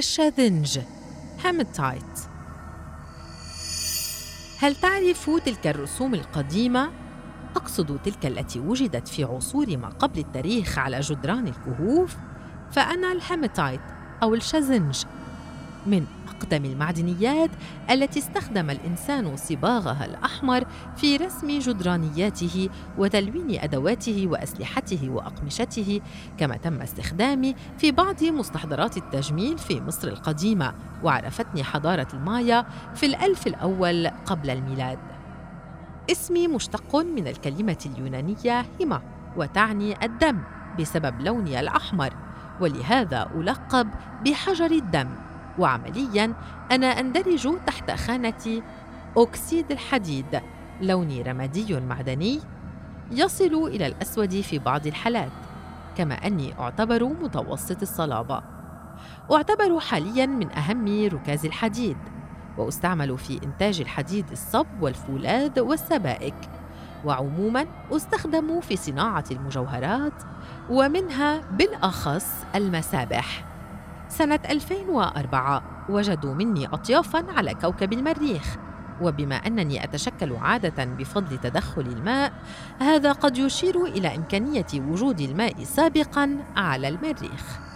الشاذنج هامتايت هل تعرف تلك الرسوم القديمة؟ أقصد تلك التي وجدت في عصور ما قبل التاريخ على جدران الكهوف. فأنا الهامتايت أو الشاذنج من أقدم المعدنيات التي استخدم الإنسان صباغها الأحمر في رسم جدرانياته وتلوين أدواته وأسلحته وأقمشته كما تم استخدامي في بعض مستحضرات التجميل في مصر القديمة وعرفتني حضارة المايا في الألف الأول قبل الميلاد. اسمي مشتق من الكلمة اليونانية هما وتعني الدم بسبب لوني الأحمر ولهذا ألقب بحجر الدم. وعمليا أنا أندرج تحت خانة أكسيد الحديد لوني رمادي معدني يصل إلى الأسود في بعض الحالات كما أني أعتبر متوسط الصلابة. أعتبر حاليا من أهم ركاز الحديد وأستعمل في إنتاج الحديد الصب والفولاذ والسبائك وعموما أستخدم في صناعة المجوهرات ومنها بالأخص المسابح. سنة 2004 وجدوا مني أطيافا على كوكب المريخ. وبما أنني أتشكل عادة بفضل تدخل الماء هذا قد يشير إلى إمكانية وجود الماء سابقا على المريخ.